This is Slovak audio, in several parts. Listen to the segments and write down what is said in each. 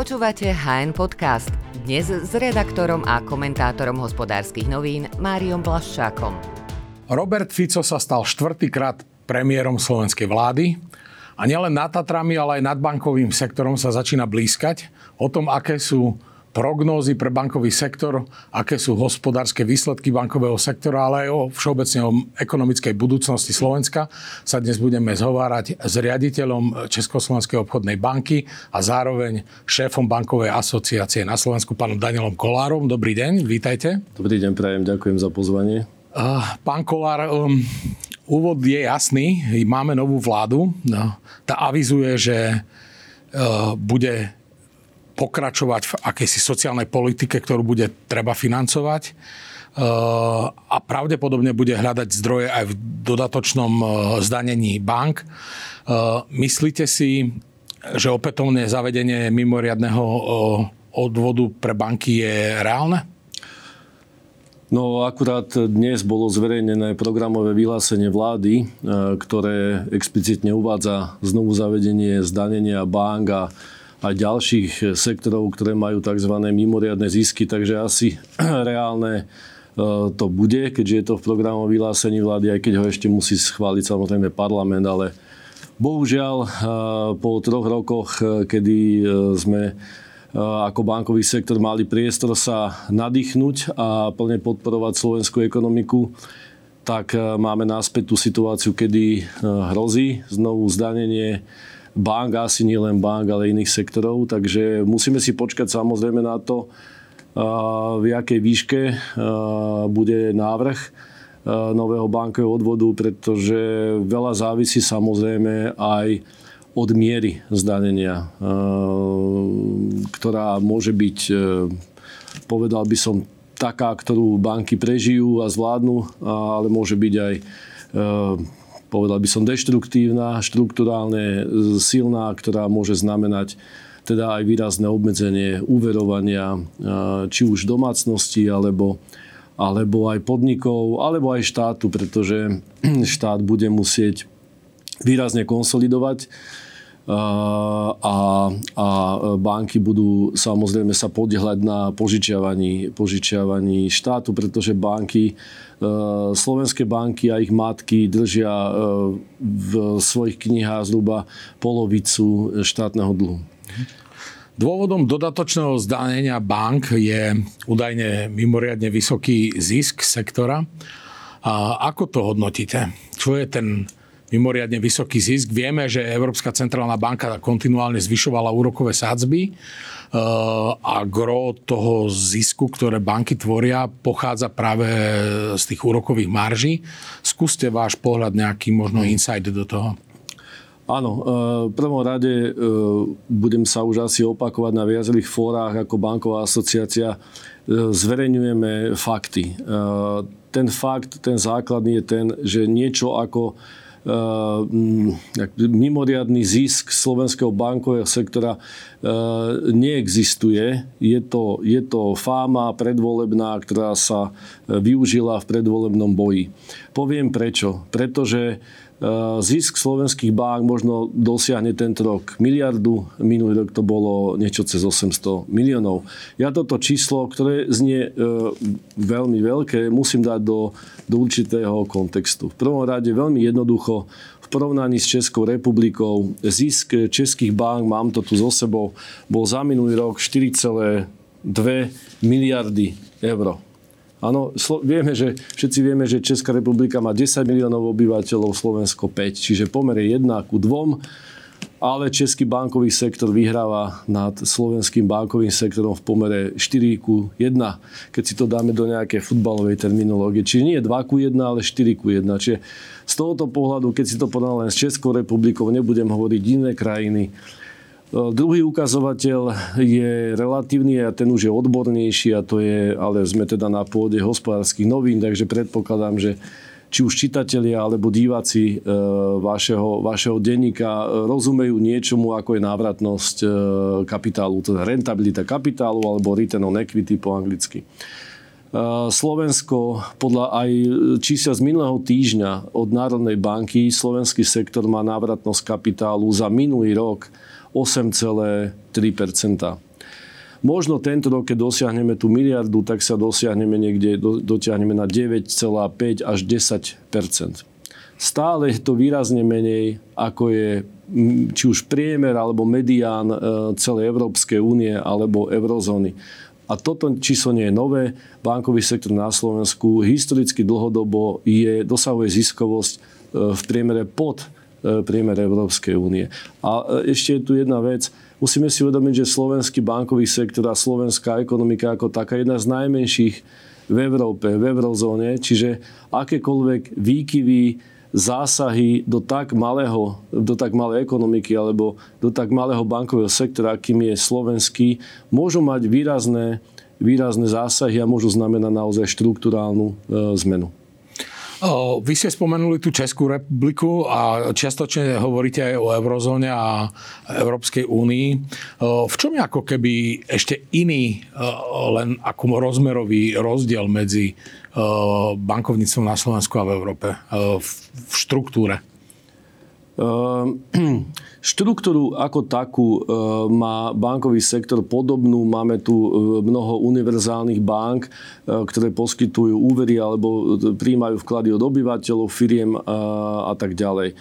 Počúvate HN Podcast. Dnes s redaktorom a komentátorom hospodárskych novín Máriom Blaščákom. Robert Fico sa stal štvrtýkrát premiérom slovenskej vlády a nielen nad Tatrami, ale aj nad bankovým sektorom sa začína blízkať o tom, aké sú prognózy pre bankový sektor, aké sú hospodárske výsledky bankového sektora, ale aj o všeobecne o ekonomickej budúcnosti Slovenska sa dnes budeme zhovárať s riaditeľom Československej obchodnej banky a zároveň šéfom bankovej asociácie na Slovensku, pánom Danielom Kolárom. Dobrý deň, vítajte. Dobrý deň, prajem, ďakujem za pozvanie. Pán Kolár, um, úvod je jasný, máme novú vládu, no, tá avizuje, že uh, bude pokračovať v akejsi sociálnej politike, ktorú bude treba financovať eh, a pravdepodobne bude hľadať zdroje aj v dodatočnom eh, zdanení bank. Eh, myslíte si, že opätovné zavedenie mimoriadného odvodu pre banky je reálne? No akurát dnes bolo zverejnené programové vyhlásenie vlády, ktoré explicitne uvádza znovu zavedenie zdanenia bank a a ďalších sektorov, ktoré majú tzv. mimoriadne zisky, takže asi reálne e, to bude, keďže je to v programovom vyhlásení vlády, aj keď ho ešte musí schváliť samozrejme parlament, ale bohužiaľ e, po troch rokoch, kedy sme ako bankový sektor mali priestor sa nadýchnuť a plne podporovať slovenskú ekonomiku, tak máme náspäť tú situáciu, kedy hrozí znovu zdanenie bank, asi nie len bank, ale iných sektorov. Takže musíme si počkať samozrejme na to, v jakej výške bude návrh nového bankového odvodu, pretože veľa závisí samozrejme aj od miery zdanenia, ktorá môže byť, povedal by som, taká, ktorú banky prežijú a zvládnu, ale môže byť aj povedal by som, deštruktívna, štruktúrálne silná, ktorá môže znamenať teda aj výrazné obmedzenie úverovania či už domácnosti alebo, alebo aj podnikov, alebo aj štátu, pretože štát bude musieť výrazne konsolidovať a, a banky budú samozrejme sa podielať na požičiavaní, požičiavaní štátu, pretože banky, e, slovenské banky a ich matky držia e, v svojich knihách zhruba polovicu štátneho dlhu. Dôvodom dodatočného zdanenia bank je údajne mimoriadne vysoký zisk sektora. A ako to hodnotíte? Čo je ten mimoriadne vysoký zisk. Vieme, že Európska centrálna banka kontinuálne zvyšovala úrokové sádzby eh, a gro toho zisku, ktoré banky tvoria, pochádza práve z tých úrokových marží. Skúste váš pohľad, nejaký možno insight do toho. Áno, eh, v prvom rade eh, budem sa už asi opakovať na viacerých fórach ako banková asociácia. Zverejňujeme fakty. Ten fakt, ten základný je ten, že niečo ako mimoriadný zisk slovenského bankového sektora ehm, neexistuje. Je to, je to fáma predvolebná, ktorá sa e, využila v predvolebnom boji. Poviem prečo. Pretože Eh, zisk slovenských bank možno dosiahne tento rok miliardu, minulý rok to bolo niečo cez 800 miliónov. Ja toto číslo, ktoré znie eh, veľmi veľké, musím dať do, do určitého kontextu. V prvom rade veľmi jednoducho v porovnaní s Českou republikou zisk českých bank, mám to tu so sebou, bol za minulý rok 4,2 miliardy eur. Áno, vieme, že, všetci vieme, že Česká republika má 10 miliónov obyvateľov, Slovensko 5, čiže pomer je 1 ku 2, ale český bankový sektor vyhráva nad slovenským bankovým sektorom v pomere 4 ku 1, keď si to dáme do nejakej futbalovej terminológie. Čiže nie 2 ku 1, ale 4 ku 1. Čiže z tohoto pohľadu, keď si to porovnám len s Českou republikou, nebudem hovoriť iné krajiny, druhý ukazovateľ je relatívny a ten už je odbornejší a to je, ale sme teda na pôde hospodárskych novín, takže predpokladám, že či už čitatelia alebo diváci e, vašeho, vašeho denníka e, rozumejú niečomu, ako je návratnosť kapitálu, teda rentabilita kapitálu alebo return on equity po anglicky. Slovensko podľa aj čísla z minulého týždňa od Národnej banky, slovenský sektor má návratnosť kapitálu za minulý rok 8,3% Možno tento rok, keď dosiahneme tú miliardu, tak sa dosiahneme niekde, do, dotiahneme na 9,5 až 10% Stále je to výrazne menej, ako je či už priemer alebo medián e, celej Európskej únie alebo eurozóny. A toto číslo nie je nové. Bankový sektor na Slovensku historicky dlhodobo je, dosahuje ziskovosť e, v priemere pod priemer Európskej únie. A e, ešte je tu jedna vec. Musíme si uvedomiť, že slovenský bankový sektor a slovenská ekonomika ako taká je jedna z najmenších v Európe, v eurozóne, čiže akékoľvek výkyvy zásahy do tak, malého, do tak malej ekonomiky alebo do tak malého bankového sektora, akým je slovenský, môžu mať výrazné, výrazné zásahy a môžu znamenať naozaj štruktúrálnu e, zmenu. Vy ste spomenuli tú Českú republiku a čiastočne hovoríte aj o eurozóne a Európskej únii. V čom je ako keby ešte iný len ako rozmerový rozdiel medzi bankovníctvom na Slovensku a v Európe v štruktúre? Štruktúru ako takú e, má bankový sektor podobnú. Máme tu e, mnoho univerzálnych bank, e, ktoré poskytujú úvery alebo príjmajú vklady od obyvateľov, firiem a tak ďalej.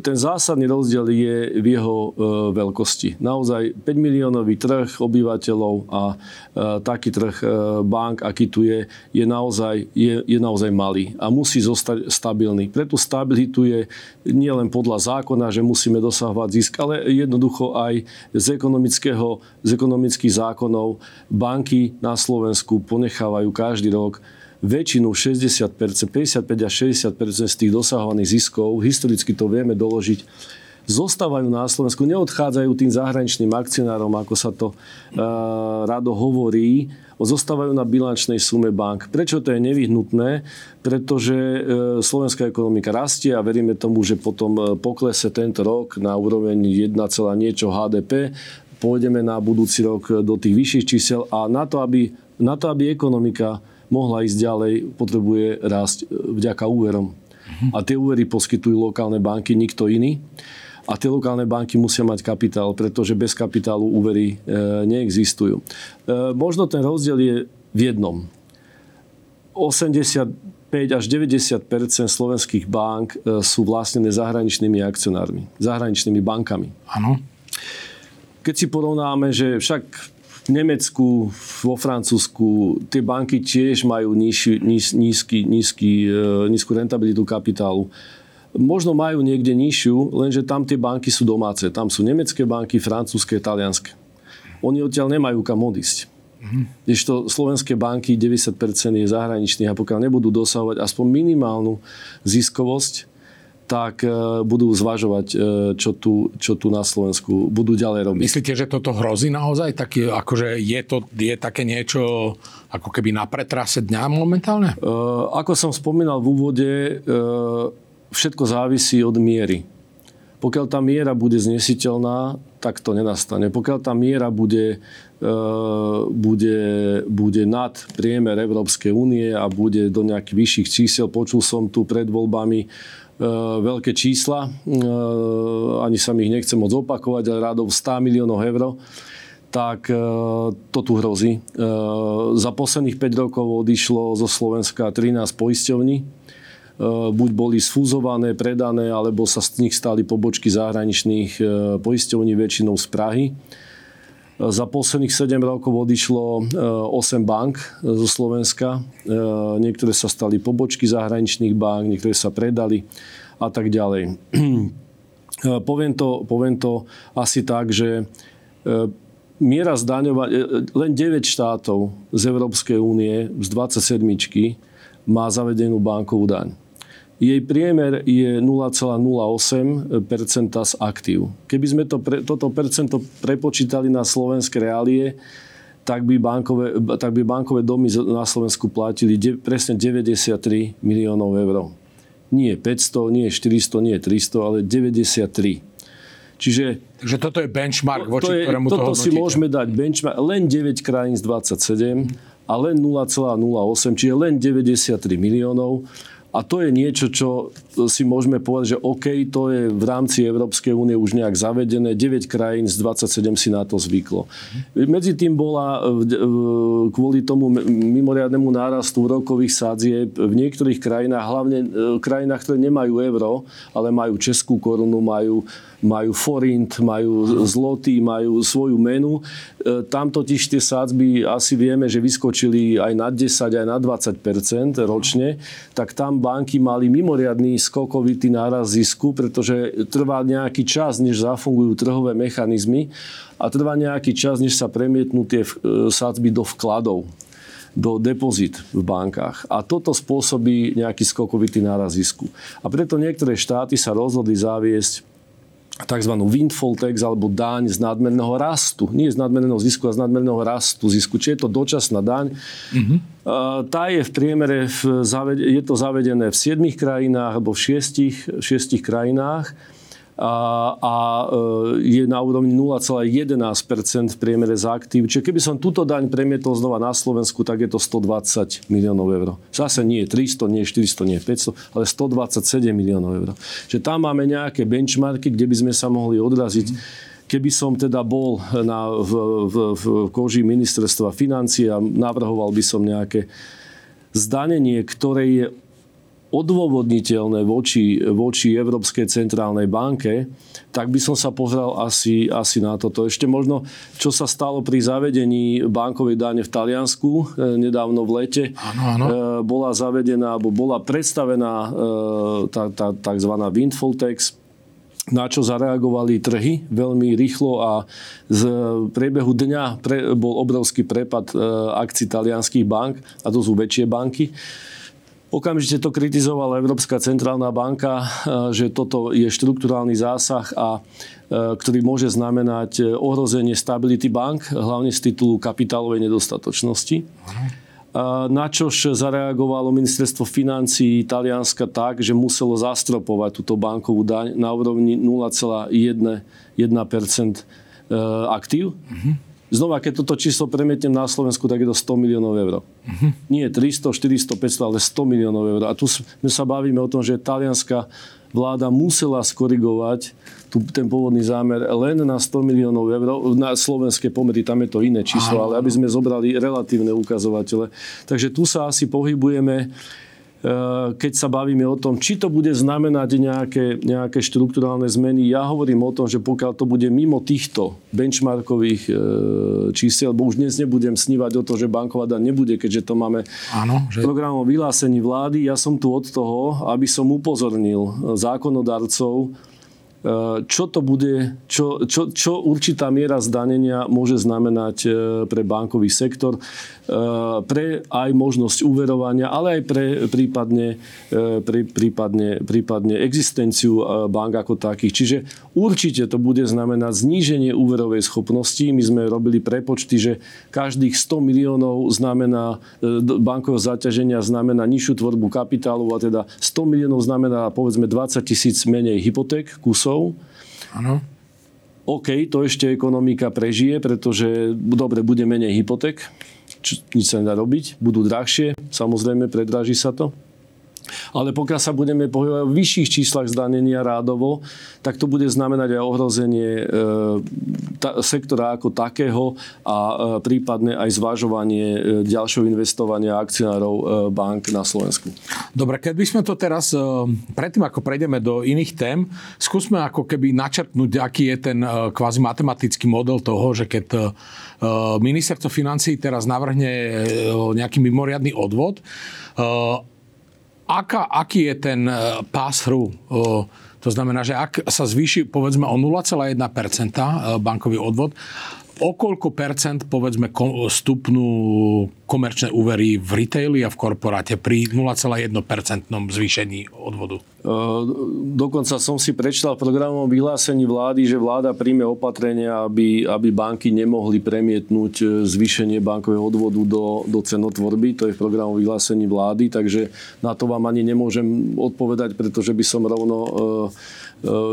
Ten zásadný rozdiel je v jeho veľkosti. Naozaj 5 miliónový trh obyvateľov a taký trh bank, aký tu je, je naozaj, je, je naozaj malý a musí zostať stabilný. Pre tú stabilitu je nielen podľa zákona, že musíme dosahovať zisk, ale jednoducho aj z, ekonomického, z ekonomických zákonov banky na Slovensku ponechávajú každý rok väčšinu 60%, 55 až 60% z tých dosahovaných ziskov, historicky to vieme doložiť, zostávajú na Slovensku, neodchádzajú tým zahraničným akcionárom, ako sa to uh, rado hovorí, zostávajú na bilančnej sume bank. Prečo to je nevyhnutné? Pretože e, slovenská ekonomika rastie a veríme tomu, že potom e, poklese tento rok na úroveň 1, niečo HDP, pôjdeme na budúci rok do tých vyšších čísel a na to, aby, na to, aby ekonomika mohla ísť ďalej, potrebuje rásť e, vďaka úverom. A tie úvery poskytujú lokálne banky, nikto iný. A tie lokálne banky musia mať kapitál, pretože bez kapitálu úvery e, neexistujú. E, možno ten rozdiel je v jednom. 85 až 90% slovenských bank e, sú vlastnené zahraničnými akcionármi, zahraničnými bankami. Áno. Keď si porovnáme, že však v Nemecku, vo Francúzsku tie banky tiež majú nízky, nízky, nízky, nízku rentabilitu kapitálu možno majú niekde nižšiu, lenže tam tie banky sú domáce. Tam sú nemecké banky, francúzske, talianské. Oni odtiaľ nemajú kam odísť. Mm-hmm. to slovenské banky 90% je zahraničných a pokiaľ nebudú dosahovať aspoň minimálnu ziskovosť, tak e, budú zvažovať, e, čo tu, čo tu na Slovensku budú ďalej robiť. Myslíte, že toto hrozí naozaj? Taký, akože je, to, je také niečo ako keby na pretrase dňa momentálne? Uh, ako som spomínal v úvode, uh, všetko závisí od miery. Pokiaľ tá miera bude znesiteľná, tak to nenastane. Pokiaľ tá miera bude, e, bude, bude nad priemer Európskej únie a bude do nejakých vyšších čísel, počul som tu pred voľbami e, veľké čísla, e, ani sa mi ich nechcem moc opakovať, ale rádov 100 miliónov eur, tak to tu hrozí. Za posledných 5 rokov odišlo zo Slovenska 13 poisťovní buď boli sfúzované, predané, alebo sa z nich stali pobočky zahraničných eh, poisťovní väčšinou z Prahy. Eh, za posledných 7 rokov odišlo 8 bank zo Slovenska. Niektoré sa stali pobočky zahraničných bank, niektoré sa predali a tak ďalej. Poviem to, poviem to asi tak, že miera zdaňovania, len 9 štátov z Európskej únie z 27 má zavedenú bankovú daň jej priemer je 0,08 z aktív. Keby sme to, toto percento prepočítali na slovenské reálie, tak by, bankové, tak by bankové domy na Slovensku platili de, presne 93 miliónov eur. Nie 500, nie 400, nie 300, ale 93. Čiže Takže toto je benchmark, voči to je, ktorému toto to si môžeme dať benchmark. Len 9 krajín z 27 a len 0,08, čiže len 93 miliónov. A to je niečo, čo si môžeme povedať, že OK, to je v rámci Európskej únie už nejak zavedené. 9 krajín z 27 si na to zvyklo. Medzi tým bola kvôli tomu mimoriadnemu nárastu úrokových sadzieb v niektorých krajinách, hlavne krajinách, ktoré nemajú euro, ale majú českú korunu, majú majú forint, majú zloty, majú svoju menu. E, tam totiž tie sádzby asi vieme, že vyskočili aj na 10, aj na 20% ročne, tak tam banky mali mimoriadný skokovitý náraz zisku, pretože trvá nejaký čas, než zafungujú trhové mechanizmy a trvá nejaký čas, než sa premietnú tie e, sádzby do vkladov do depozit v bankách. A toto spôsobí nejaký skokovitý náraz zisku. A preto niektoré štáty sa rozhodli zaviesť tzv. windfall tax alebo daň z nadmerného rastu. Nie z nadmerného zisku, ale z nadmerného rastu zisku. Čiže je to dočasná daň. Mm-hmm. Tá je v priemere, v, je to zavedené v 7 krajinách alebo v 6, 6 krajinách a, e, je na úrovni 0,11 v priemere za aktív. Čiže keby som túto daň premietol znova na Slovensku, tak je to 120 miliónov eur. Zase nie 300, nie 400, nie 500, ale 127 miliónov eur. Čiže tam máme nejaké benchmarky, kde by sme sa mohli odraziť. Keby som teda bol na, v, v, v koži ministerstva financí a navrhoval by som nejaké zdanenie, ktoré je odôvodniteľné voči, voči Európskej centrálnej banke, tak by som sa pozrel asi, asi na toto. Ešte možno, čo sa stalo pri zavedení bankovej dáne v Taliansku e, nedávno v lete. Áno, áno. E, bola zavedená, alebo bola predstavená e, tá, tá tzv. windfall tax, na čo zareagovali trhy veľmi rýchlo a z priebehu dňa pre, bol obrovský prepad akcií talianských bank, a to sú väčšie banky. Okamžite to kritizovala Európska centrálna banka, e, že toto je štruktúrálny zásah, a, e, ktorý môže znamenať e, ohrozenie stability bank, hlavne z titulu kapitálovej nedostatočnosti. Na čož zareagovalo ministerstvo financí Talianska tak, že muselo zastropovať túto bankovú daň na úrovni 0,1% aktív. Uh-huh. Znova, keď toto číslo premietnem na Slovensku, tak je to 100 miliónov eur. Uh-huh. Nie 300, 400, 500, ale 100 miliónov eur. A tu my sa bavíme o tom, že talianská vláda musela skorigovať tu, ten pôvodný zámer len na 100 miliónov eur. Na slovenské pomery tam je to iné číslo, ale aby sme zobrali relatívne ukazovatele. Takže tu sa asi pohybujeme keď sa bavíme o tom, či to bude znamenať nejaké, nejaké štruktúrálne zmeny. Ja hovorím o tom, že pokiaľ to bude mimo týchto benchmarkových eh, čísel, bo už dnes nebudem snívať o to, že banková daň nebude, keďže to máme Áno, že... programom vyhlásení vlády. Ja som tu od toho, aby som upozornil zákonodarcov, Eh, čo to bude, čo, čo, čo určitá miera zdanenia môže znamenať eh, pre bankový sektor, eh, pre aj možnosť uverovania, ale aj pre prípadne, pre, prípadne, prípadne existenciu bank ako takých. Čiže určite to bude znamenať zníženie úverovej schopnosti. My sme robili prepočty, že každých 100 miliónov znamená bankového zaťaženia znamená nižšiu tvorbu kapitálu a teda 100 miliónov znamená povedzme 20 tisíc menej hypoték kusov kusov. Áno. OK, to ešte ekonomika prežije, pretože dobre, bude menej hypoték, čo, nič sa nedá robiť, budú drahšie, samozrejme, predraží sa to. Ale pokiaľ sa budeme pohybovať v vyšších číslach zdanenia rádovo, tak to bude znamenať aj ohrozenie e, ta, sektora ako takého a e, prípadne aj zvažovanie e, ďalšieho investovania akcionárov e, bank na Slovensku. Dobre, keď by sme to teraz, e, predtým ako prejdeme do iných tém, skúsme ako keby načrtnúť, aký je ten e, kvázi matematický model toho, že keď e, ministerstvo financí teraz navrhne e, nejaký mimoriadný odvod, e, aká, aký je ten e, pass-through? To znamená, že ak sa zvýši povedzme o 0,1% e, bankový odvod, o koľko percent, povedzme, stupnú komerčné úvery v retaili a v korporáte pri 0,1% zvýšení odvodu? Dokonca som si prečítal v programovom vyhlásení vlády, že vláda príjme opatrenia, aby, aby banky nemohli premietnúť e, zvýšenie bankového odvodu do, do cenotvorby. To je v programovom vyhlásení vlády, takže na to vám ani nemôžem odpovedať, pretože by som rovno e,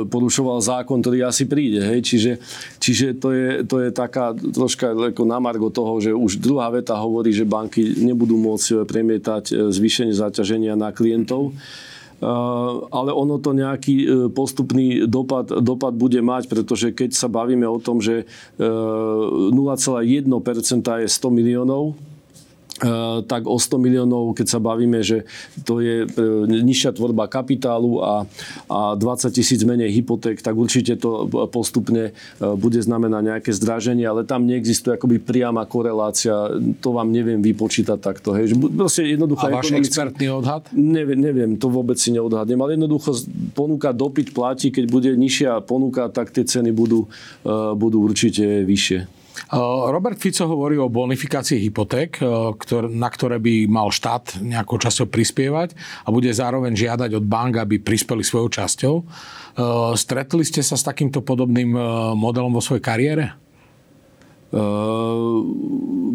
porušoval zákon, ktorý asi príde. Hej? Čiže, čiže to, je, to je taká troška ako namargo toho, že už druhá veta hovorí, že banky nebudú môcť premietať zvýšenie zaťaženia na klientov. ale ono to nejaký postupný dopad, dopad bude mať, pretože keď sa bavíme o tom, že 0,1% je 100 miliónov, tak o 100 miliónov, keď sa bavíme, že to je eh, nižšia tvorba kapitálu a, a 20 tisíc menej hypoték, tak určite to postupne eh, bude znamenať nejaké zdraženie, ale tam neexistuje akoby priama korelácia, to vám neviem vypočítať takto. Hej. Proste jednoducho a váš expertný odhad? Neviem, neviem, to vôbec si neodhadnem, ale jednoducho ponuka dopyt platí, keď bude nižšia ponuka, tak tie ceny budú, budú určite vyššie. Robert Fico hovorí o bonifikácii hypoték, na ktoré by mal štát nejakou časťou prispievať a bude zároveň žiadať od bank, aby prispeli svojou časťou. Stretli ste sa s takýmto podobným modelom vo svojej kariére? Ehm,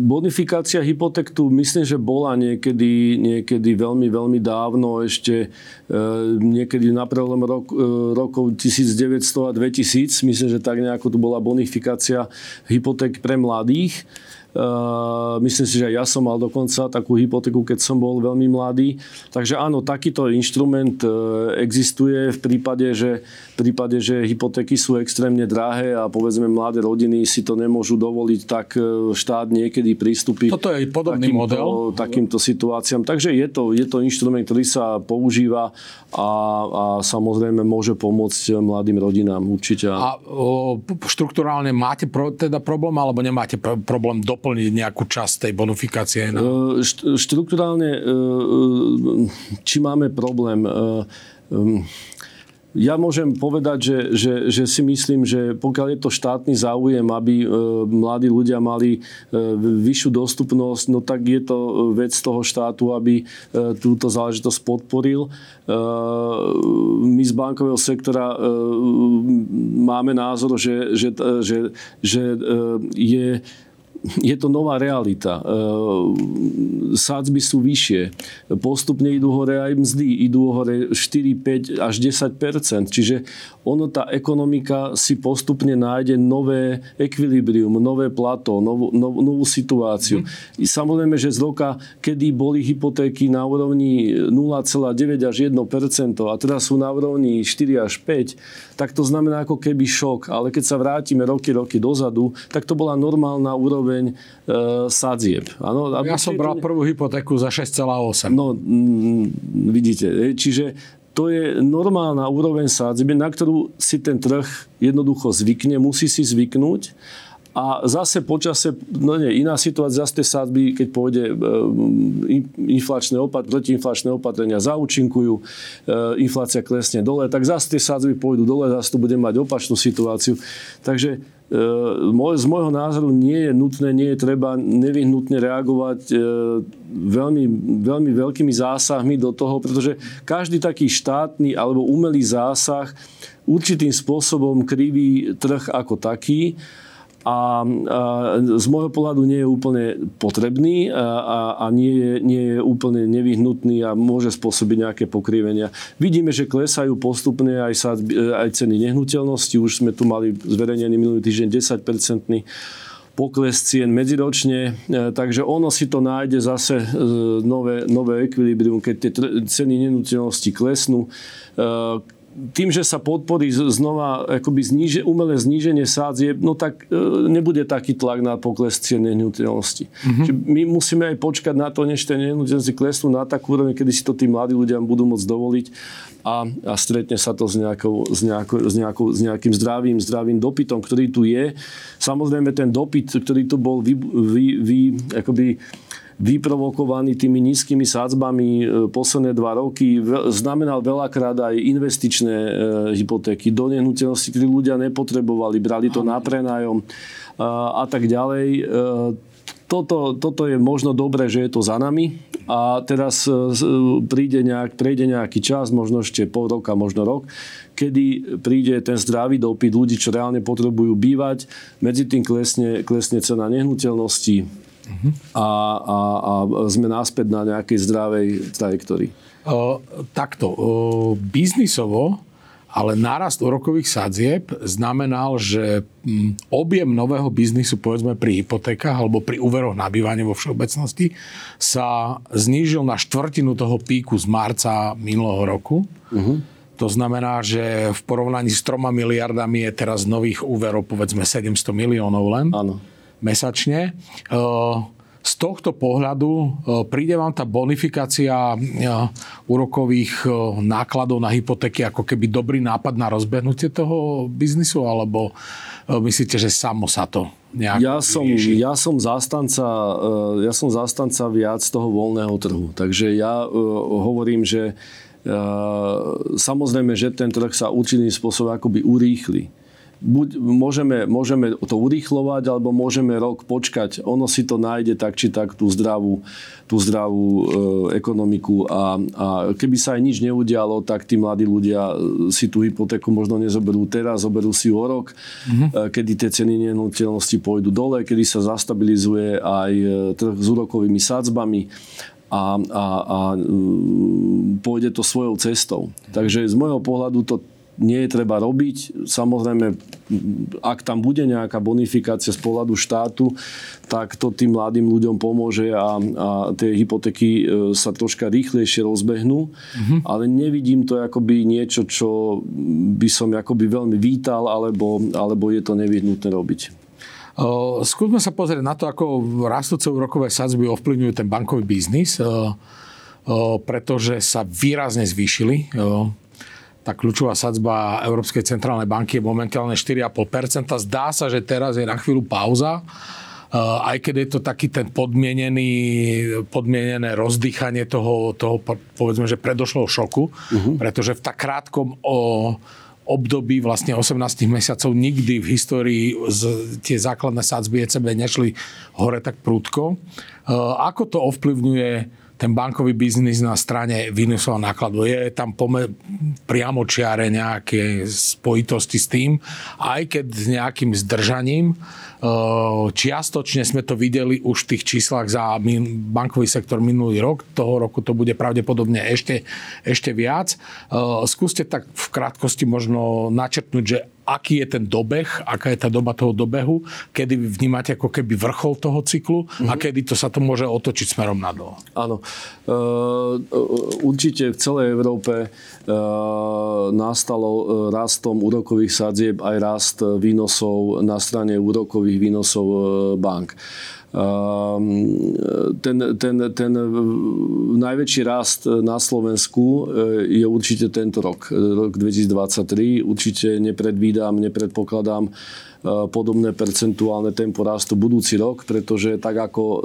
bonifikácia hypoték tu myslím, že bola niekedy, niekedy veľmi, veľmi dávno, ešte ehm, niekedy na prelom rok, e, rokov 1900 a 2000. Myslím, že tak nejako tu bola bonifikácia hypoték pre mladých. Uh, myslím si, že ja som mal dokonca takú hypotéku, keď som bol veľmi mladý. Takže áno, takýto inštrument uh, existuje v prípade, že, v prípade, že hypotéky sú extrémne drahé a povedzme mladé rodiny si to nemôžu dovoliť, tak uh, štát niekedy prístupí Toto je podobný takýmto, model. takýmto situáciám. Takže je to, je to inštrument, ktorý sa používa a, a samozrejme môže pomôcť mladým rodinám určite. A o, štruktúrálne máte pro, teda problém alebo nemáte problém do doplniť nejakú časť tej bonifikácie? Na... Štruktúrálne, e, e, či máme problém? E, ja môžem povedať, že, že, že si myslím, že pokiaľ je to štátny záujem, aby mladí ľudia mali vyššiu dostupnosť, no tak je to vec toho štátu, aby túto záležitosť podporil. My z bankového sektora máme názor, že, že, že, že je je to nová realita. E, sádzby sú vyššie. Postupne idú hore aj mzdy. Idú hore 4, 5 až 10% Čiže ono, tá ekonomika si postupne nájde nové ekvilibrium, nové plato, novú, nov, novú situáciu. Mm. Samozrejme, že z roka, kedy boli hypotéky na úrovni 0,9 až 1% a teraz sú na úrovni 4 až 5, tak to znamená ako keby šok. Ale keď sa vrátime roky, roky dozadu, tak to bola normálna úroveň e, sadzieb. Ano, ja som bral prvú hypotéku za 6,8. No, m, vidíte, čiže to je normálna úroveň sádzby, na ktorú si ten trh jednoducho zvykne, musí si zvyknúť. A zase počase, no nie, iná situácia, zase tie sádzby, keď pôjde e, inflačné opat, protiinflačné opatrenia zaúčinkujú, e, inflácia klesne dole, tak zase tie sádzby pôjdu dole, zase tu bude mať opačnú situáciu. Takže e, z môjho názoru nie je nutné, nie je treba nevyhnutne reagovať veľmi, veľmi veľkými zásahmi do toho, pretože každý taký štátny alebo umelý zásah určitým spôsobom kriví trh ako taký a, a z môjho pohľadu nie je úplne potrebný a, a, a nie, je, nie je úplne nevyhnutný a môže spôsobiť nejaké pokrivenia. Vidíme, že klesajú postupne aj, sa, aj ceny nehnuteľnosti. Už sme tu mali zverejnený minulý týždeň 10-percentný pokles cien medziročne, e, takže ono si to nájde zase e, nové, nové ekvilibrium, keď tie ceny nehnuteľnosti klesnú e, tým, že sa podporí znova akoby zníže, umelé zníženie sádzie, no tak e, nebude taký tlak na pokles cien nehnuteľnosti. Mm-hmm. my musíme aj počkať na to, než tie nehnuteľnosti klesnú na takú úroveň, kedy si to tí mladí ľudia budú môcť dovoliť a, a stretne sa to s, nejakou, s, nejakou, s, nejakou, s nejakým zdravým, zdravým dopytom, ktorý tu je. Samozrejme ten dopyt, ktorý tu bol vy, vy, vy akoby vyprovokovaný tými nízkymi sádzbami e, posledné dva roky, znamenal veľakrát aj investičné e, hypotéky do nehnuteľnosti, ktoré ľudia nepotrebovali, brali to na prenájom a tak ďalej. E, toto, toto je možno dobré, že je to za nami. A teraz príde nejak, prejde nejaký čas, možno ešte pol roka, možno rok, kedy príde ten zdravý dopyt ľudí, čo reálne potrebujú bývať, medzi tým klesne, klesne cena nehnuteľnosti, a, a, a sme náspäť na nejakej zdravej trajektórii. takto, biznisovo ale nárast úrokových sadzieb znamenal, že objem nového biznisu, povedzme pri hypotékach alebo pri úveroch na bývanie vo všeobecnosti, sa znížil na štvrtinu toho píku z marca minulého roku. Uh-huh. To znamená, že v porovnaní s troma miliardami je teraz nových úverov povedzme 700 miliónov len Áno. Mesačne. Uh, z tohto pohľadu e, príde vám tá bonifikácia e, úrokových e, nákladov na hypotéky ako keby dobrý nápad na rozbehnutie toho biznisu, alebo myslíte, že samo sa to nejak ja som, ja som zastanca, ja som zastanca viac toho voľného trhu. Takže ja hovorím, že samozrejme, že ten trh sa určitým spôsobom akoby urýchli buď môžeme, môžeme to urýchlovať, alebo môžeme rok počkať. Ono si to nájde tak či tak tú zdravú, tú zdravú e, ekonomiku a, a keby sa aj nič neudialo, tak tí mladí ľudia e, si tú hypotéku možno nezoberú teraz, zoberú si o rok, mm-hmm. e, kedy tie ceny nehnuteľnosti pôjdu dole, kedy sa zastabilizuje aj e, trh s úrokovými sádzbami a, a, a pôjde to svojou cestou. Takže z môjho pohľadu to nie je treba robiť. Samozrejme, ak tam bude nejaká bonifikácia z pohľadu štátu, tak to tým mladým ľuďom pomôže a, a tie hypotéky e, sa troška rýchlejšie rozbehnú. Mm-hmm. Ale nevidím to akoby niečo, čo by som akoby veľmi vítal, alebo, alebo je to nevyhnutné robiť. skúsme sa pozrieť na to, ako rastúce úrokové sadzby ovplyvňujú ten bankový biznis, pretože sa výrazne zvýšili tá kľúčová sadzba Európskej centrálnej banky je momentálne 4,5%. Zdá sa, že teraz je na chvíľu pauza, eh, aj keď je to taký ten podmienený, podmienené rozdýchanie toho, toho povedzme, že predošlého šoku, uh-huh. pretože v tak krátkom o, období vlastne 18 mesiacov nikdy v histórii z, tie základné sádzby ECB nešli hore tak prúdko. Eh, ako to ovplyvňuje ten bankový biznis na strane výnosov nákladu. Je tam pome- priamo čiare nejaké spojitosti s tým, aj keď s nejakým zdržaním. Čiastočne sme to videli už v tých číslach za bankový sektor minulý rok. Toho roku to bude pravdepodobne ešte, ešte viac. Skúste tak v krátkosti možno načrtnúť, že aký je ten dobeh, aká je tá doba toho dobehu, kedy vy vnímate ako keby vrchol toho cyklu mm-hmm. a mhm. kedy to sa to môže otočiť smerom nadol. Áno. E, určite v celej Európe e, nastalo rastom úrokových sadzieb aj rast výnosov na strane úrokových výnosov e, bank. Ehm, ten, ten, ten najväčší rast na Slovensku eh, je určite tento rok, rok 2023. Určite nepredvídam, nepredpokladám E, podobné percentuálne tempo rastu budúci rok, pretože tak ako e,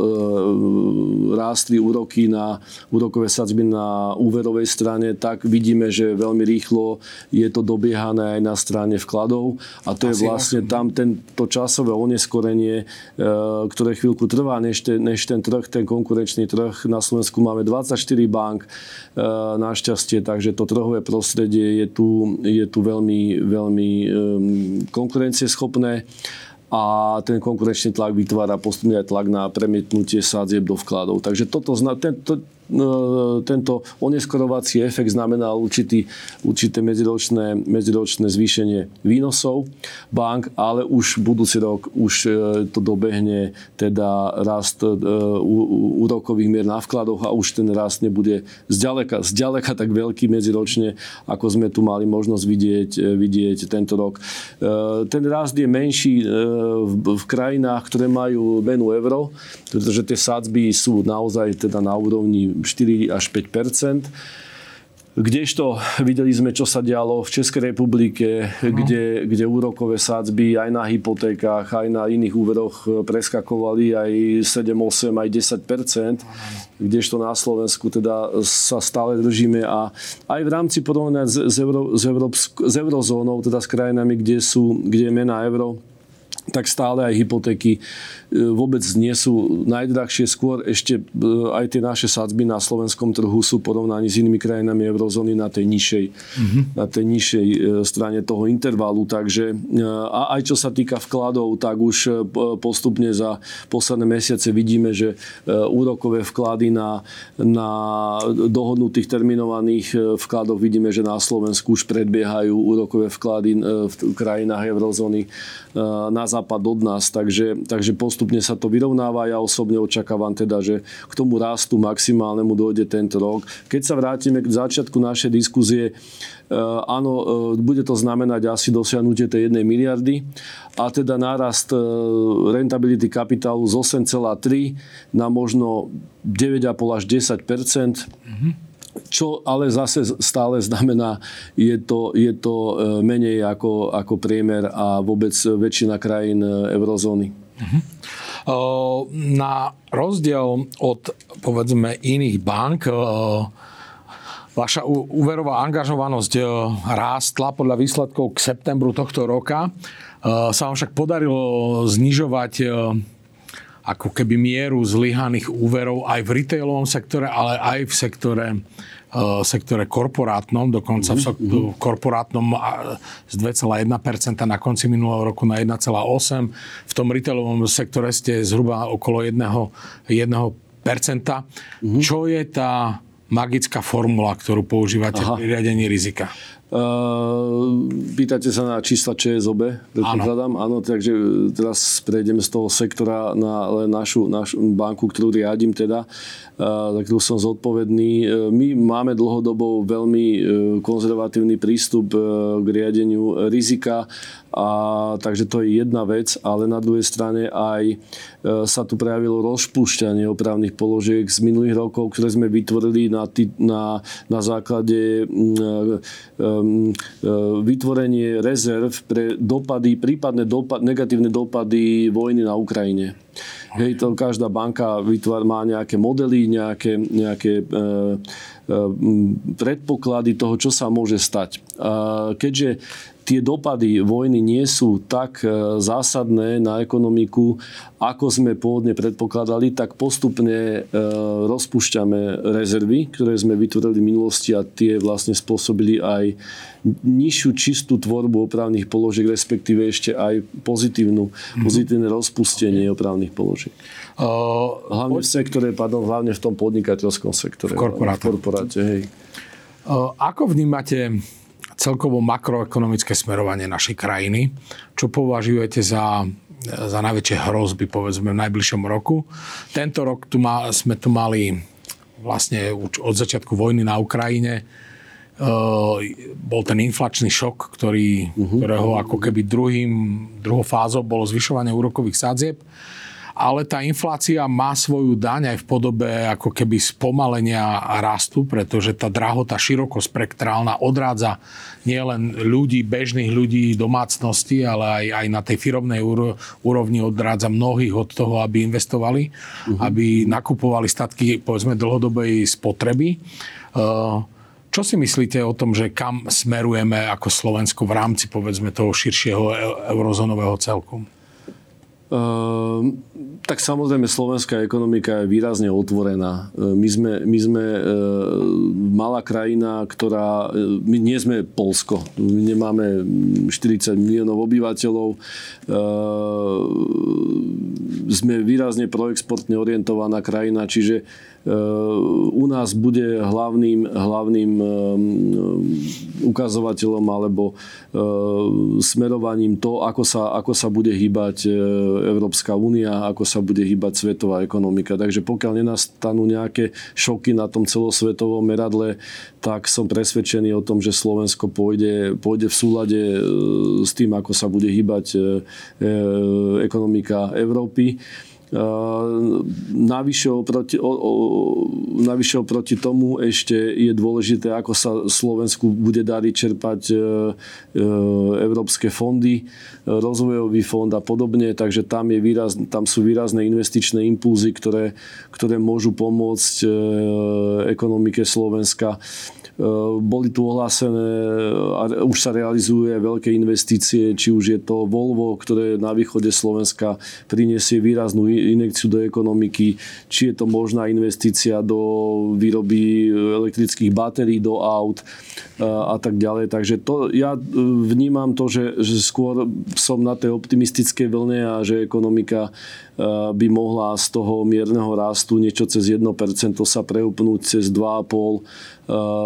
rástli úroky na úrokové sadzby na úverovej strane, tak vidíme, že veľmi rýchlo je to dobiehané aj na strane vkladov. A to Asi je vlastne tam tento časové oneskorenie, e, ktoré chvíľku trvá, než ten, než ten trh, ten konkurenčný trh. Na Slovensku máme 24 bank našťastie, takže to trhové prostredie je tu, je tu veľmi, veľmi konkurencieschopné 因 a ten konkurenčný tlak vytvára postupne aj tlak na premietnutie sádzieb do vkladov. Takže toto, tento, No, tento oneskorovací efekt znamenal určitý, určité medziročné, medziročné zvýšenie výnosov bank, ale už budúci rok už e, to dobehne teda rast e, úrokových mier na vkladoch a už ten rast nebude zďaleka, zďaleka tak veľký medziročne, ako sme tu mali možnosť vidieť, e, vidieť tento rok. Ten rast je menší v, v krajinách, ktoré majú menu euro, pretože tie sádzby sú naozaj teda na úrovni 4 až 5% Kdežto videli sme, čo sa dialo v Českej republike, no. kde, kde úrokové sádzby aj na hypotékách, aj na iných úveroch preskakovali aj 7, 8, aj 10% kdežto na Slovensku teda sa stále držíme a aj v rámci porovnania s, Euro, s, Európsk, s eurozónou, teda s krajinami, kde, sú, kde je mena euro, tak stále aj hypotéky e, vôbec nie sú najdrahšie. Skôr ešte e, aj tie naše sadzby na slovenskom trhu sú porovnaní s inými krajinami eurozóny na tej nižšej, mm-hmm. na tej nižšej e, strane toho intervalu. Takže a aj čo sa týka vkladov, tak už postupne za posledné mesiace vidíme, že úrokové vklady na, na dohodnutých terminovaných vkladoch vidíme, že na Slovensku už predbiehajú úrokové vklady v krajinách eurozóny na západ od nás, takže, takže postupne sa to vyrovnáva. Ja osobne očakávam teda, že k tomu rastu maximálnemu dojde tento rok. Keď sa vrátime k začiatku našej diskuzie, eh, áno, eh, bude to znamenať asi dosiahnutie tej jednej miliardy a teda nárast eh, rentability kapitálu z 8,3 na možno 9,5 až 10 mm-hmm čo ale zase stále znamená, je to, je to e, menej ako, ako priemer a vôbec väčšina krajín e, eurozóny. Uh-huh. Na rozdiel od povedzme iných bank, vaša úverová angažovanosť rástla podľa výsledkov k septembru tohto roka. Sa vám však podarilo znižovať ako keby mieru zlyhaných úverov aj v retailovom sektore, ale aj v sektore eh, sektore korporátnom, dokonca v mm-hmm. korporátnom z 2,1% na konci minulého roku na 1,8%. V tom retailovom sektore ste zhruba okolo 1%. 1%. Mm-hmm. Čo je tá magická formula, ktorú používate Aha. pri riadení rizika? Pýtate sa na čísla ČSOB, predpokladám. Áno. Áno, takže teraz prejdeme z toho sektora na našu, našu banku, ktorú riadím teda, uh, za ktorú som zodpovedný. Uh, my máme dlhodobo veľmi konzervatívny prístup k riadeniu rizika a takže to je jedna vec, ale na druhej strane aj e, sa tu prejavilo rozpúšťanie opravných položiek z minulých rokov, ktoré sme vytvorili na, na, na základe e, e, vytvorenie rezerv pre dopady, prípadné dopad, negatívne dopady vojny na Ukrajine. Hej, to každá banka vytvár, má nejaké modely, nejaké, nejaké e, e, predpoklady toho, čo sa môže stať. A keďže tie dopady vojny nie sú tak e, zásadné na ekonomiku, ako sme pôvodne predpokladali, tak postupne e, rozpúšťame rezervy, ktoré sme vytvorili v minulosti a tie vlastne spôsobili aj nižšiu čistú tvorbu opravných položiek, respektíve ešte aj pozitívnu, mm-hmm. pozitívne rozpustenie opravných položiek. Hlavne v sektore, pardon, hlavne v tom podnikateľskom sektore. V korporáte. V korporáte hej. Ako vnímate celkovo makroekonomické smerovanie našej krajiny. Čo považujete za, za najväčšie hrozby, povedzme, v najbližšom roku? Tento rok tu ma, sme tu mali vlastne od začiatku vojny na Ukrajine Uh, bol ten inflačný šok, ktorý, uh-huh. ktorého ako keby druhým, druhou fázou bolo zvyšovanie úrokových sádzieb ale tá inflácia má svoju daň aj v podobe ako keby spomalenia rastu, pretože tá drahota širokospektrálna odrádza nielen ľudí, bežných ľudí, domácnosti, ale aj, aj na tej firobnej úrovni odrádza mnohých od toho, aby investovali, uh-huh. aby nakupovali statky, povedzme, dlhodobej spotreby. Uh, čo si myslíte o tom, že kam smerujeme ako Slovensko v rámci, povedzme, toho širšieho e-, eurozónového celku? Uh, tak samozrejme slovenská ekonomika je výrazne otvorená. Ehm, my sme, my sme uh, malá krajina, ktorá... My nie sme Polsko. My nemáme 40 miliónov obyvateľov. Uh, sme výrazne proexportne orientovaná krajina, čiže u nás bude hlavným, hlavným ukazovateľom alebo smerovaním to, ako sa, ako sa bude hýbať Európska únia, ako sa bude hýbať svetová ekonomika. Takže pokiaľ nenastanú nejaké šoky na tom celosvetovom meradle, tak som presvedčený o tom, že Slovensko pôjde, pôjde v súlade s tým, ako sa bude hýbať ekonomika Európy. O, navyše oproti tomu ešte je dôležité, ako sa Slovensku bude dariť čerpať e, e, európske fondy, rozvojový fond a podobne, takže tam, je výraz, tam sú výrazné investičné impulzy, ktoré, ktoré môžu pomôcť e, ekonomike Slovenska. Boli tu ohlásené a už sa realizuje veľké investície, či už je to Volvo, ktoré na východe Slovenska prinesie výraznú injekciu do ekonomiky, či je to možná investícia do výroby elektrických batérií do aut eh, a tak ďalej. Takže to, ja eh, vnímam to, že, že skôr som na tej optimistickej vlne a že ekonomika by mohla z toho mierneho rastu niečo cez 1% sa preupnúť cez 2,5%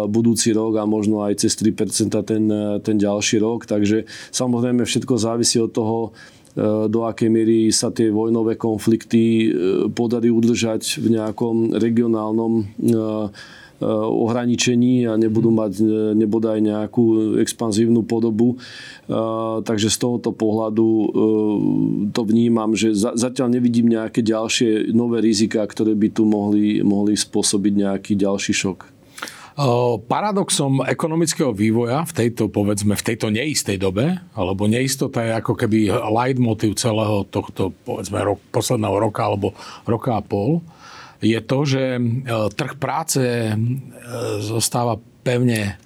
budúci rok a možno aj cez 3% ten, ten ďalší rok. Takže samozrejme všetko závisí od toho, do akej miery sa tie vojnové konflikty podarí udržať v nejakom regionálnom Eh, ohraničení a nebudú mať eh, nebodaj nejakú expanzívnu podobu. Takže z tohoto pohľadu to vnímam, že zatiaľ nevidím nejaké ďalšie nové rizika, ktoré by tu mohli, mohli spôsobiť nejaký ďalší šok. Paradoxom ekonomického vývoja v tejto, povedzme, v tejto neistej dobe, alebo neistota je ako keby leitmotiv celého tohto, povedzme, rok, posledného roka alebo roka a pol, je to, že e, trh práce e, zostáva pevne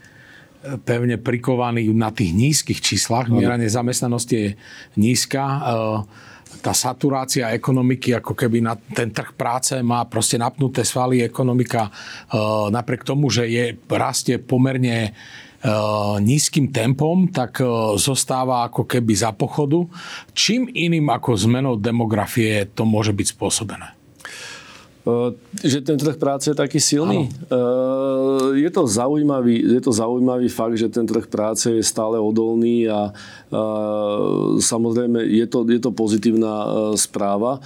pevne prikovaný na tých nízkych číslach. Miera nezamestnanosti je nízka. E, tá saturácia ekonomiky, ako keby na ten trh práce má proste napnuté svaly ekonomika napriek tomu, že je rastie pomerne nízkym tempom, tak zostáva ako keby za pochodu. Čím iným ako zmenou demografie to môže byť spôsobené? Že ten trh práce je taký silný. Ano. Je to, zaujímavý, je to zaujímavý fakt, že ten trh práce je stále odolný a, a samozrejme je to, je to pozitívna správa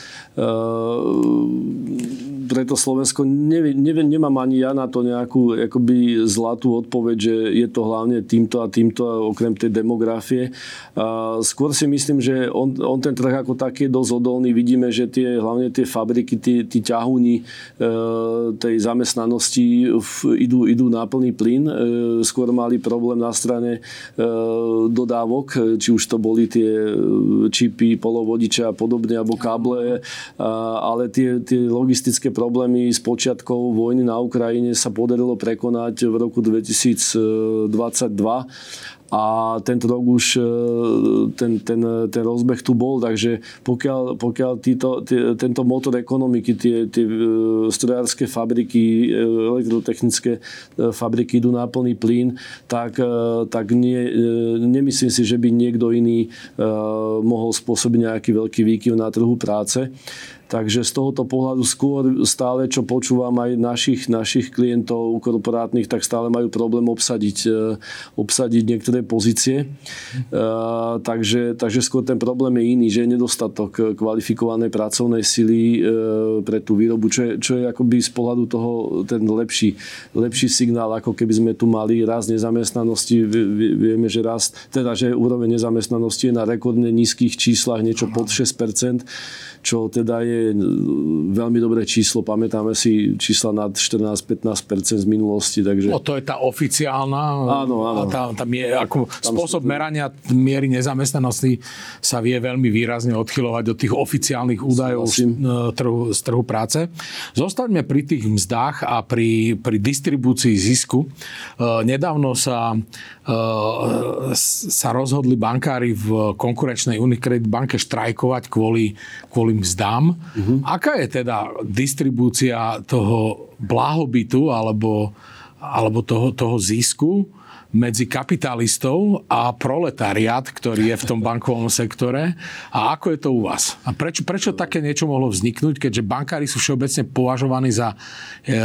preto Slovensko nevie, nevie, nemám ani ja na to nejakú akoby zlatú odpoveď, že je to hlavne týmto a týmto, okrem tej demografie. Skôr si myslím, že on, on ten trh ako taký je dosť odolný. Vidíme, že tie, hlavne tie fabriky, tí, tí ťahúni e, tej zamestnanosti idú, idú na plný plyn. E, skôr mali problém na strane e, dodávok, či už to boli tie čipy, polovodiče a podobne, alebo káble, ale tie, tie logistické problémy s počiatkou vojny na Ukrajine sa podarilo prekonať v roku 2022 a tento rok už e, ten, ten, ten rozbeh tu bol, takže pokiaľ, pokiaľ títo, tí, tento motor ekonomiky, tie, tie e, strojárske fabriky, e, elektrotechnické fabriky idú na plný plyn, tak, tak nie, nemyslím si, že by niekto iný mohol spôsobiť nejaký veľký výkyv na trhu práce. Takže z tohoto pohľadu skôr stále, čo počúvam aj našich, našich klientov korporátnych, tak stále majú problém obsadiť, e, obsadiť niektoré pozície. Uh, takže, takže skôr ten problém je iný, že je nedostatok kvalifikovanej pracovnej sily uh, pre tú výrobu, čo je, čo je akoby z pohľadu toho ten lepší, lepší signál, ako keby sme tu mali rast nezamestnanosti. Vieme, že rast, teda, že úroveň nezamestnanosti je na rekordne nízkych číslach, niečo pod 6%, čo teda je je veľmi dobré číslo. Pamätáme si čísla nad 14-15% z minulosti. Takže... No to je tá oficiálna. Áno, áno. Tá, tá mie, ako Tam spôsob sú... merania miery nezamestnanosti sa vie veľmi výrazne odchylovať od tých oficiálnych údajov z trhu, z trhu práce. Zostaňme pri tých mzdách a pri, pri distribúcii zisku. E, nedávno sa, sa rozhodli bankári v konkurenčnej Unicredit banke štrajkovať kvôli, kvôli mzdám. Uh-huh. Aká je teda distribúcia toho blahobytu alebo, alebo toho, toho zisku medzi kapitalistov a proletariat, ktorý je v tom bankovom sektore. A ako je to u vás? A prečo, prečo také niečo mohlo vzniknúť, keďže bankári sú všeobecne považovaní za, e,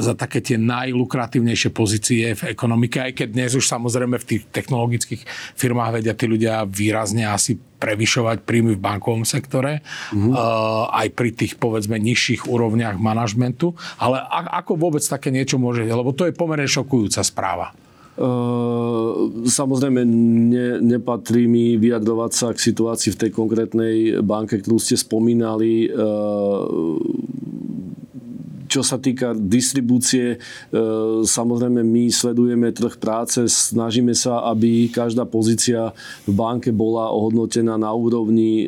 za také tie najlukratívnejšie pozície v ekonomike, aj keď dnes už samozrejme v tých technologických firmách vedia tí ľudia výrazne asi prevyšovať príjmy v bankovom sektore, mm-hmm. aj pri tých povedzme nižších úrovniach manažmentu. Ale ako vôbec také niečo môže, lebo to je pomerne šokujúca správa. Samozrejme, ne, nepatrí mi vyjadrovať sa k situácii v tej konkrétnej banke, ktorú ste spomínali. Čo sa týka distribúcie, e, samozrejme my sledujeme trh práce, snažíme sa, aby každá pozícia v banke bola ohodnotená na úrovni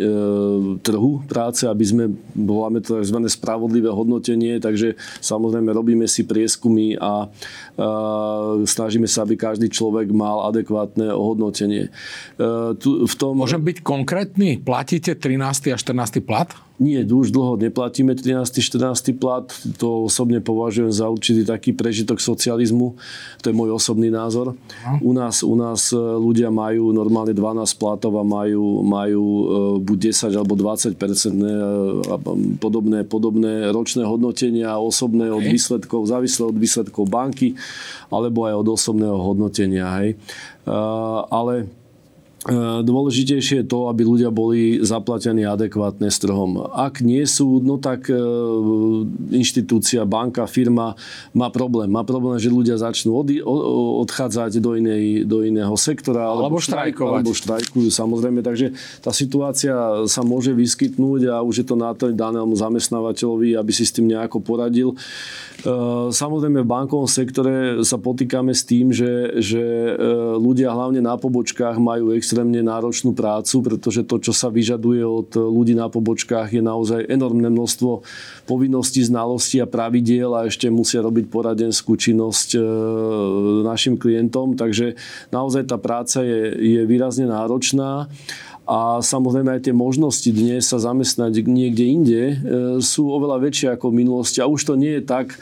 trhu práce, aby sme, voláme to tzv. spravodlivé hodnotenie, takže samozrejme robíme si prieskumy a snažíme sa, aby každý človek mal adekvátne ohodnotenie. E, v tom... Môžem byť konkrétny? Platíte 13. a 14. plat? Nie, už dlho neplatíme 13. 14. plat. To osobne považujem za určitý taký prežitok socializmu. To je môj osobný názor. U nás, u nás e, ľudia majú normálne 12 platov a majú, majú e, buď 10 alebo 20 percentné podobné, podobné ročné hodnotenia osobné od výsledkov, závislé od výsledkov banky alebo aj od osobného hodnotenia. Hej. Ale dôležitejšie je to, aby ľudia boli zaplatení adekvátne s trhom. Ak nie sú, no tak e, inštitúcia, banka, firma má problém. Má problém, že ľudia začnú od, odchádzať do, inej, do iného sektora. Alebo, alebo štrajkovať. Alebo štrajkujú, samozrejme. Takže tá situácia sa môže vyskytnúť a už je to na danému zamestnávateľovi, aby si s tým nejako poradil. E, samozrejme v bankovom sektore sa potýkame s tým, že, že ľudia hlavne na pobočkách majú extra extrémne náročnú prácu, pretože to, čo sa vyžaduje od ľudí na pobočkách, je naozaj enormné množstvo povinností, znalostí a pravidiel a ešte musia robiť poradenskú činnosť e, našim klientom. Takže naozaj tá práca je, je výrazne náročná a samozrejme aj tie možnosti dnes sa zamestnať niekde inde e, sú oveľa väčšie ako v minulosti. A už to nie je tak,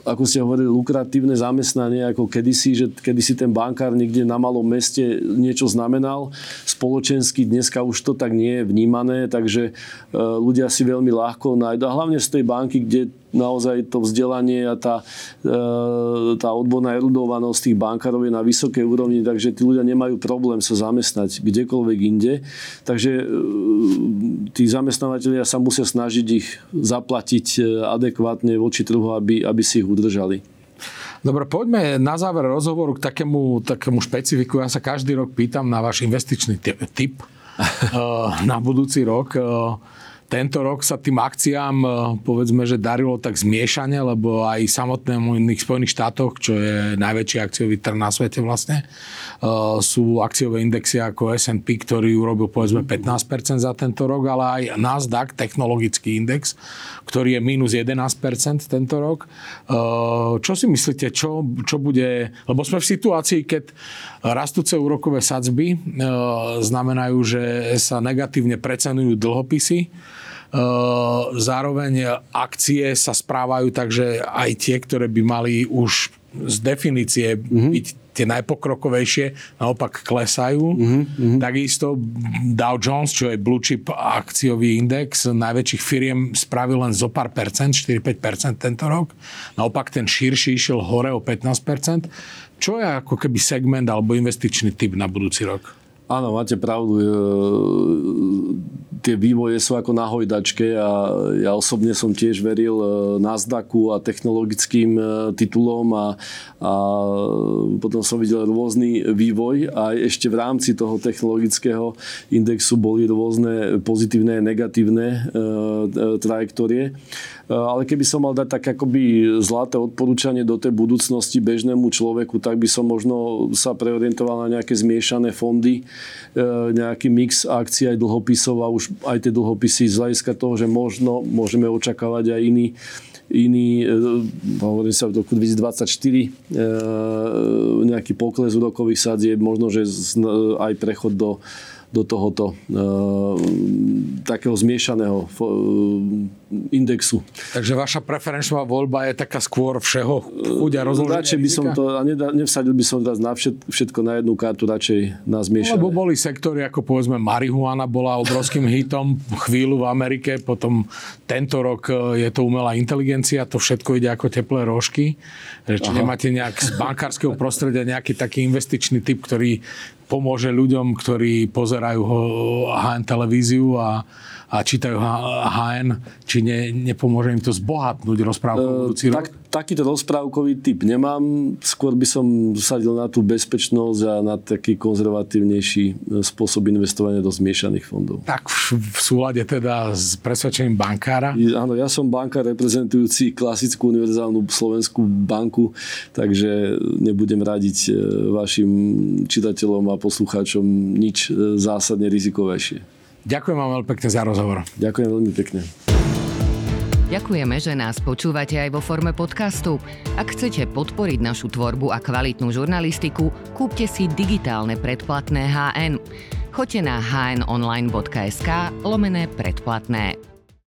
ako ste hovorili, lukratívne zamestnanie ako kedysi, že kedysi ten bankár niekde na malom meste niečo znamenal. Spoločensky dneska už to tak nie je vnímané, takže e, ľudia si veľmi ľahko nájdu. A hlavne z tej banky, kde naozaj to vzdelanie a tá, e, tá odborná erudovanosť tých bankárov je na vysokej úrovni, takže tí ľudia nemajú problém sa zamestnať kdekoľvek inde. Takže e, tí zamestnávateľia sa musia snažiť ich zaplatiť e, adekvátne voči trhu, aby, aby si ich udržali. Dobre, poďme na záver rozhovoru k takému, takému špecifiku. Ja sa každý rok pýtam na váš investičný tip na budúci rok. Tento rok sa tým akciám e, povedzme, že darilo tak zmiešane, lebo aj samotnému iných Spojených štátoch, čo je najväčší akciový trh na svete vlastne, e, sú akciové indexy ako S&P, ktorý urobil povedzme 15% za tento rok, ale aj Nasdaq, technologický index, ktorý je minus 11% tento rok. E, čo si myslíte, čo, čo bude, lebo sme v situácii, keď rastúce úrokové sadzby znamenajú, že sa negatívne precenujú dlhopisy, zároveň akcie sa správajú tak, že aj tie, ktoré by mali už z definície mm-hmm. byť tie najpokrokovejšie, naopak klesajú. Mm-hmm. Takisto Dow Jones, čo je blue chip akciový index najväčších firiem spravil len zo pár percent, 4-5% tento rok. Naopak ten širší išiel hore o 15%. Čo je ako keby segment alebo investičný typ na budúci rok? Áno, máte pravdu. E, tie vývoje sú ako na hojdačke a ja osobne som tiež veril e, Nasdaqu a technologickým e, titulom a, a potom som videl rôzny vývoj a ešte v rámci toho technologického indexu boli rôzne pozitívne a negatívne trajektórie. Ale keby som mal dať tak akoby zlaté odporúčanie do tej budúcnosti bežnému človeku, tak by som možno sa preorientoval na nejaké zmiešané fondy, E, nejaký mix akcií aj dlhopisov a už aj tie dlhopisy z hľadiska toho, že možno môžeme očakávať aj iný iný, e, hovorím sa v roku 2024, e, nejaký pokles úrokových sadzieb, možno, že aj prechod do do tohoto uh, takého zmiešaného uh, indexu. Takže vaša preferenčná voľba je taká skôr všeho chuť a rozloženie Radšej by som to, a nevsadil by som teraz na všetko na jednu kartu, radšej na zmiešané. Lebo boli sektory, ako povedzme marihuana bola obrovským hitom chvíľu v Amerike, potom tento rok e, je to umelá inteligencia, to všetko ide ako teplé rožky. Či Aha. nemáte nejak z bankárskeho prostredia nejaký taký investičný typ, ktorý pomôže ľuďom, ktorí pozerajú HN televíziu a, a čítajú HN, či ne, nepomôže im to zbohatnúť rozprávkou uh, budúci tak, rok? Takýto rozprávkový typ nemám. Skôr by som sadil na tú bezpečnosť a na taký konzervatívnejší e, spôsob investovania do zmiešaných fondov. Tak v, v súlade teda s presvedčením bankára? Áno, ja som bankár reprezentujúci klasickú univerzálnu slovenskú banku, takže nebudem radiť e, vašim čitateľom a poslucháčom nič zásadne rizikovejšie. Ďakujem vám veľmi pekne za rozhovor. Ďakujem veľmi pekne. Ďakujeme, že nás počúvate aj vo forme podcastu. Ak chcete podporiť našu tvorbu a kvalitnú žurnalistiku, kúpte si digitálne predplatné HN. Choďte na hnonline.sk lomené predplatné.